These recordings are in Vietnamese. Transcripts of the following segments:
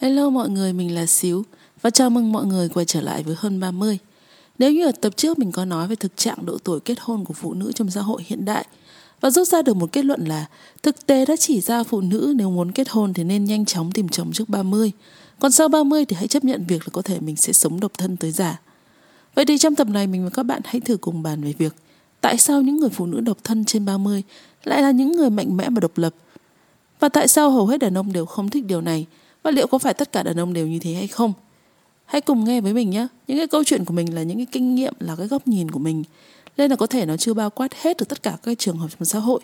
Hello mọi người, mình là Xíu và chào mừng mọi người quay trở lại với hơn 30. Nếu như ở tập trước mình có nói về thực trạng độ tuổi kết hôn của phụ nữ trong xã hội hiện đại và rút ra được một kết luận là thực tế đã chỉ ra phụ nữ nếu muốn kết hôn thì nên nhanh chóng tìm chồng trước 30. Còn sau 30 thì hãy chấp nhận việc là có thể mình sẽ sống độc thân tới già. Vậy thì trong tập này mình và các bạn hãy thử cùng bàn về việc tại sao những người phụ nữ độc thân trên 30 lại là những người mạnh mẽ và độc lập và tại sao hầu hết đàn ông đều không thích điều này và liệu có phải tất cả đàn ông đều như thế hay không? Hãy cùng nghe với mình nhé. Những cái câu chuyện của mình là những cái kinh nghiệm, là cái góc nhìn của mình. Nên là có thể nó chưa bao quát hết được tất cả các trường hợp trong xã hội.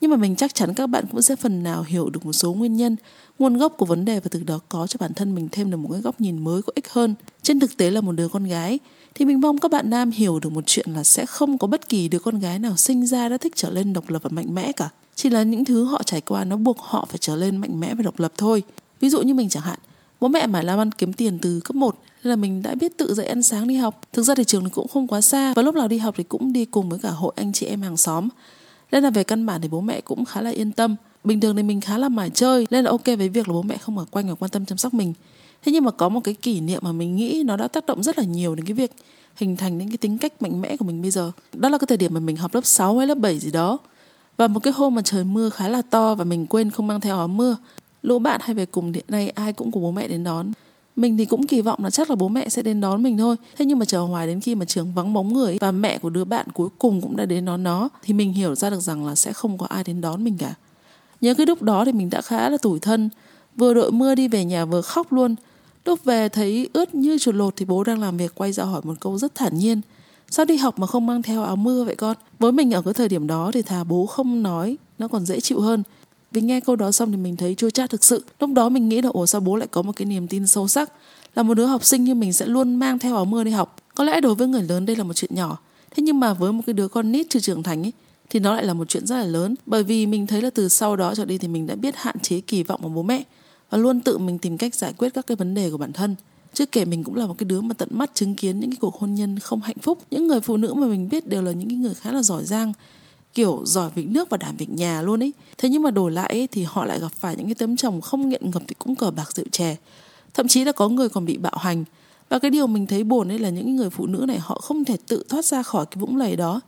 Nhưng mà mình chắc chắn các bạn cũng sẽ phần nào hiểu được một số nguyên nhân, nguồn gốc của vấn đề và từ đó có cho bản thân mình thêm được một cái góc nhìn mới có ích hơn. Trên thực tế là một đứa con gái, thì mình mong các bạn nam hiểu được một chuyện là sẽ không có bất kỳ đứa con gái nào sinh ra đã thích trở lên độc lập và mạnh mẽ cả. Chỉ là những thứ họ trải qua nó buộc họ phải trở lên mạnh mẽ và độc lập thôi. Ví dụ như mình chẳng hạn, bố mẹ mà làm ăn kiếm tiền từ cấp 1 nên là mình đã biết tự dậy ăn sáng đi học. Thực ra thì trường thì cũng không quá xa và lúc nào đi học thì cũng đi cùng với cả hội anh chị em hàng xóm. Nên là về căn bản thì bố mẹ cũng khá là yên tâm. Bình thường thì mình khá là mải chơi nên là ok với việc là bố mẹ không ở quanh và quan tâm chăm sóc mình. Thế nhưng mà có một cái kỷ niệm mà mình nghĩ nó đã tác động rất là nhiều đến cái việc hình thành đến cái tính cách mạnh mẽ của mình bây giờ. Đó là cái thời điểm mà mình học lớp 6 hay lớp 7 gì đó. Và một cái hôm mà trời mưa khá là to và mình quên không mang theo áo mưa lũ bạn hay về cùng hiện nay ai cũng cùng bố mẹ đến đón. Mình thì cũng kỳ vọng là chắc là bố mẹ sẽ đến đón mình thôi. Thế nhưng mà chờ hoài đến khi mà trường vắng bóng người và mẹ của đứa bạn cuối cùng cũng đã đến đón nó, thì mình hiểu ra được rằng là sẽ không có ai đến đón mình cả. Nhớ cái lúc đó thì mình đã khá là tủi thân. Vừa đội mưa đi về nhà vừa khóc luôn. Lúc về thấy ướt như chuột lột thì bố đang làm việc quay ra hỏi một câu rất thản nhiên. Sao đi học mà không mang theo áo mưa vậy con? Với mình ở cái thời điểm đó thì thà bố không nói, nó còn dễ chịu hơn vì nghe câu đó xong thì mình thấy chua chát thực sự. Lúc đó mình nghĩ là, ủa, sao bố lại có một cái niềm tin sâu sắc là một đứa học sinh như mình sẽ luôn mang theo áo mưa đi học. Có lẽ đối với người lớn đây là một chuyện nhỏ. Thế nhưng mà với một cái đứa con nít chưa trưởng thành ấy, thì nó lại là một chuyện rất là lớn bởi vì mình thấy là từ sau đó trở đi thì mình đã biết hạn chế kỳ vọng của bố mẹ và luôn tự mình tìm cách giải quyết các cái vấn đề của bản thân Chưa kể mình cũng là một cái đứa mà tận mắt chứng kiến những cái cuộc hôn nhân không hạnh phúc những người phụ nữ mà mình biết đều là những cái người khá là giỏi giang kiểu giỏi việc nước và đảm việc nhà luôn ấy. Thế nhưng mà đổi lại ấy, thì họ lại gặp phải những cái tấm chồng không nghiện ngập thì cũng cờ bạc rượu chè. Thậm chí là có người còn bị bạo hành. Và cái điều mình thấy buồn ấy là những người phụ nữ này họ không thể tự thoát ra khỏi cái vũng lầy đó.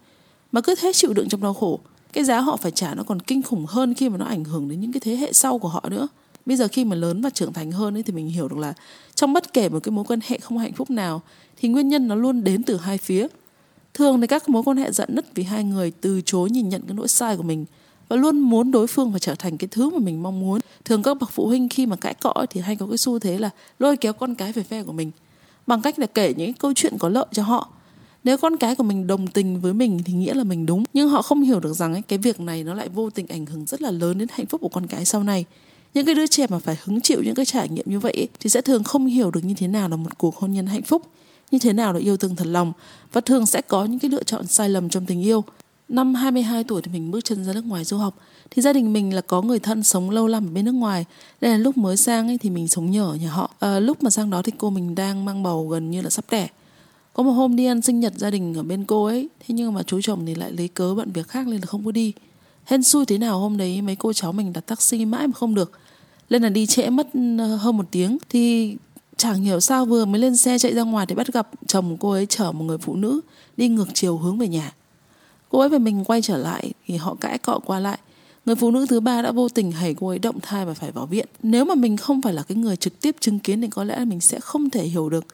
Mà cứ thế chịu đựng trong đau khổ cái giá họ phải trả nó còn kinh khủng hơn khi mà nó ảnh hưởng đến những cái thế hệ sau của họ nữa. Bây giờ khi mà lớn và trưởng thành hơn ấy thì mình hiểu được là trong bất kể một cái mối quan hệ không hạnh phúc nào thì nguyên nhân nó luôn đến từ hai phía. Thường thì các mối quan hệ giận nứt vì hai người từ chối nhìn nhận cái lỗi sai của mình và luôn muốn đối phương phải trở thành cái thứ mà mình mong muốn. Thường các bậc phụ huynh khi mà cãi cọ thì hay có cái xu thế là lôi kéo con cái về phe của mình bằng cách là kể những câu chuyện có lợi cho họ. Nếu con cái của mình đồng tình với mình thì nghĩa là mình đúng, nhưng họ không hiểu được rằng ấy, cái việc này nó lại vô tình ảnh hưởng rất là lớn đến hạnh phúc của con cái sau này. Những cái đứa trẻ mà phải hứng chịu những cái trải nghiệm như vậy ấy, thì sẽ thường không hiểu được như thế nào là một cuộc hôn nhân hạnh phúc như thế nào là yêu thương thật lòng? Và thường sẽ có những cái lựa chọn sai lầm trong tình yêu. Năm 22 tuổi thì mình bước chân ra nước ngoài du học thì gia đình mình là có người thân sống lâu năm ở bên nước ngoài. Nên là lúc mới sang ấy thì mình sống nhờ ở nhà họ. À, lúc mà sang đó thì cô mình đang mang bầu gần như là sắp đẻ. Có một hôm đi ăn sinh nhật gia đình ở bên cô ấy thế nhưng mà chú chồng thì lại lấy cớ bận việc khác nên là không có đi. Hên xui thế nào hôm đấy mấy cô cháu mình đặt taxi mãi mà không được. Nên là đi trễ mất hơn một tiếng. Thì Chẳng hiểu sao vừa mới lên xe chạy ra ngoài thì bắt gặp chồng cô ấy chở một người phụ nữ đi ngược chiều hướng về nhà. Cô ấy và mình quay trở lại thì họ cãi cọ qua lại. Người phụ nữ thứ ba đã vô tình hẩy cô ấy động thai và phải vào viện. Nếu mà mình không phải là cái người trực tiếp chứng kiến thì có lẽ mình sẽ không thể hiểu được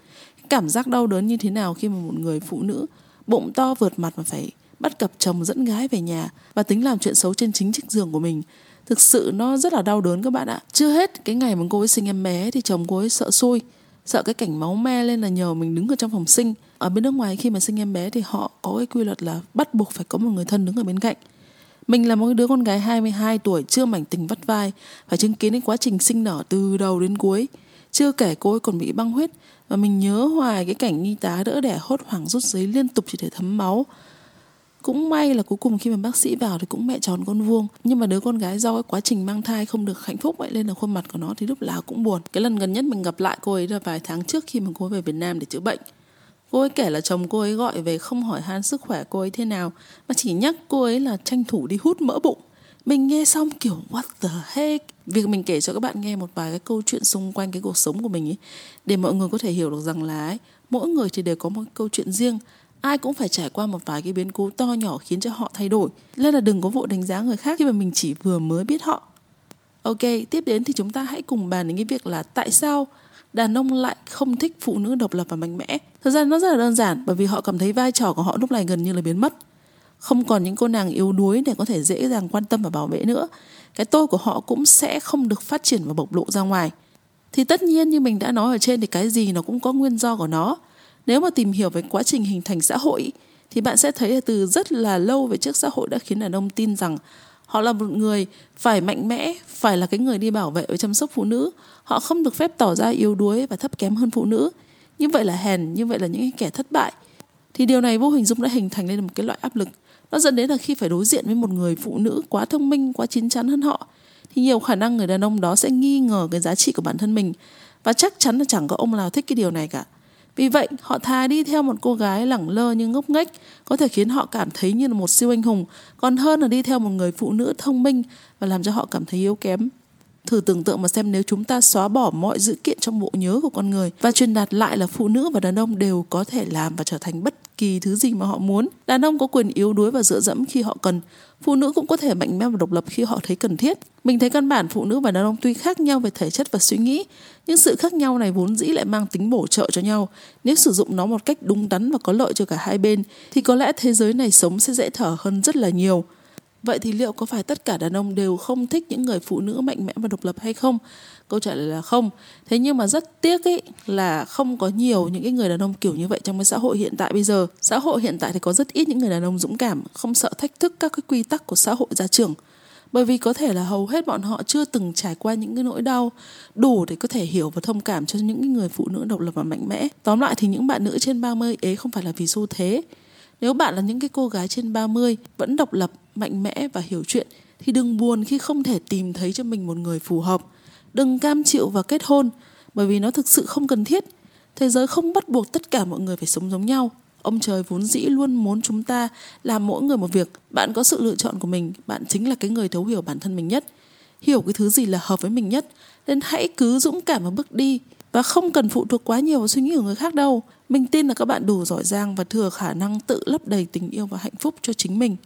cảm giác đau đớn như thế nào khi mà một người phụ nữ bụng to vượt mặt mà phải bắt gặp chồng dẫn gái về nhà và tính làm chuyện xấu trên chính chiếc giường của mình thực sự nó rất là đau đớn các bạn ạ. Chưa hết cái ngày mà cô ấy sinh em bé thì chồng cô ấy sợ xui, sợ cái cảnh máu me lên là nhờ mình đứng ở trong phòng sinh. Ở bên nước ngoài khi mà sinh em bé thì họ có cái quy luật là bắt buộc phải có một người thân đứng ở bên cạnh. Mình là một đứa con gái 22 tuổi, chưa mảnh tình vắt vai phải chứng kiến cái quá trình sinh nở từ đầu đến cuối. Chưa kể cô ấy còn bị băng huyết và mình nhớ hoài cái cảnh y tá đỡ đẻ hốt hoảng rút giấy liên tục chỉ để thấm máu cũng may là cuối cùng khi mà bác sĩ vào thì cũng mẹ tròn con vuông. Nhưng mà đứa con gái do cái quá trình mang thai không được hạnh phúc vậy nên là khuôn mặt của nó thì lúc nào cũng buồn. Cái lần gần nhất mình gặp lại cô ấy là vài tháng trước khi mà cô ấy về Việt Nam để chữa bệnh. Cô ấy kể là chồng cô ấy gọi về không hỏi han sức khỏe cô ấy thế nào mà chỉ nhắc cô ấy là tranh thủ đi hút mỡ bụng. Mình nghe xong kiểu what the heck? Việc mình kể cho các bạn nghe một vài cái câu chuyện xung quanh cái cuộc sống của mình ấy để mọi người có thể hiểu được rằng là ấy, mỗi người thì đều có một câu chuyện riêng ai cũng phải trải qua một vài cái biến cố to nhỏ khiến cho họ thay đổi. Nên là đừng có vội đánh giá người khác khi mà mình chỉ vừa mới biết họ. Ok, tiếp đến thì chúng ta hãy cùng bàn đến cái việc là tại sao đàn ông lại không thích phụ nữ độc lập và mạnh mẽ. Thực ra nó rất là đơn giản, bởi vì họ cảm thấy vai trò của họ lúc này gần như là biến mất. Không còn những cô nàng yếu đuối để có thể dễ dàng quan tâm và bảo vệ nữa. Cái tôi của họ cũng sẽ không được phát triển và bộc lộ ra ngoài. Thì tất nhiên như mình đã nói ở trên thì cái gì nó cũng có nguyên do của nó nếu mà tìm hiểu về quá trình hình thành xã hội, thì bạn sẽ thấy là từ rất là lâu về trước xã hội đã khiến đàn ông tin rằng họ là một người phải mạnh mẽ, phải là cái người đi bảo vệ và chăm sóc phụ nữ. Họ không được phép tỏ ra yếu đuối và thấp kém hơn phụ nữ. Như vậy là hèn, như vậy là những kẻ thất bại. Thì điều này vô hình dung đã hình thành lên một cái loại áp lực. Nó dẫn đến là khi phải đối diện với một người phụ nữ quá thông minh, quá chín chắn hơn họ, thì nhiều khả năng người đàn ông đó sẽ nghi ngờ cái giá trị của bản thân mình. Và chắc chắn là chẳng có ông nào thích cái điều này cả vì vậy, họ thà đi theo một cô gái lẳng lơ nhưng ngốc nghếch, có thể khiến họ cảm thấy như là một siêu anh hùng, còn hơn là đi theo một người phụ nữ thông minh và làm cho họ cảm thấy yếu kém. Thử tưởng tượng mà xem nếu chúng ta xóa bỏ mọi dữ kiện trong bộ nhớ của con người và truyền đạt lại là phụ nữ và đàn ông đều có thể làm và trở thành bất kỳ thứ gì mà họ muốn. Đàn ông có quyền yếu đuối và dựa dẫm khi họ cần. Phụ nữ cũng có thể mạnh mẽ và độc lập khi họ thấy cần thiết. Mình thấy căn bản phụ nữ và đàn ông tuy khác nhau về thể chất và suy nghĩ, nhưng sự khác nhau này vốn dĩ lại mang tính bổ trợ cho nhau. Nếu sử dụng nó một cách đúng đắn và có lợi cho cả hai bên, thì có lẽ thế giới này sống sẽ dễ thở hơn rất là nhiều. Vậy thì liệu có phải tất cả đàn ông đều không thích những người phụ nữ mạnh mẽ và độc lập hay không? Câu trả lời là không. Thế nhưng mà rất tiếc ấy là không có nhiều những cái người đàn ông kiểu như vậy trong cái xã hội hiện tại bây giờ. Xã hội hiện tại thì có rất ít những người đàn ông dũng cảm, không sợ thách thức các cái quy tắc của xã hội gia trưởng. Bởi vì có thể là hầu hết bọn họ chưa từng trải qua những cái nỗi đau đủ để có thể hiểu và thông cảm cho những người phụ nữ độc lập và mạnh mẽ. Tóm lại thì những bạn nữ trên 30 ấy không phải là vì xu thế nếu bạn là những cái cô gái trên 30 vẫn độc lập, mạnh mẽ và hiểu chuyện thì đừng buồn khi không thể tìm thấy cho mình một người phù hợp. Đừng cam chịu và kết hôn bởi vì nó thực sự không cần thiết. Thế giới không bắt buộc tất cả mọi người phải sống giống nhau. Ông trời vốn dĩ luôn muốn chúng ta làm mỗi người một việc. Bạn có sự lựa chọn của mình, bạn chính là cái người thấu hiểu bản thân mình nhất. Hiểu cái thứ gì là hợp với mình nhất, nên hãy cứ dũng cảm và bước đi và không cần phụ thuộc quá nhiều vào suy nghĩ của người khác đâu. Mình tin là các bạn đủ giỏi giang và thừa khả năng tự lấp đầy tình yêu và hạnh phúc cho chính mình.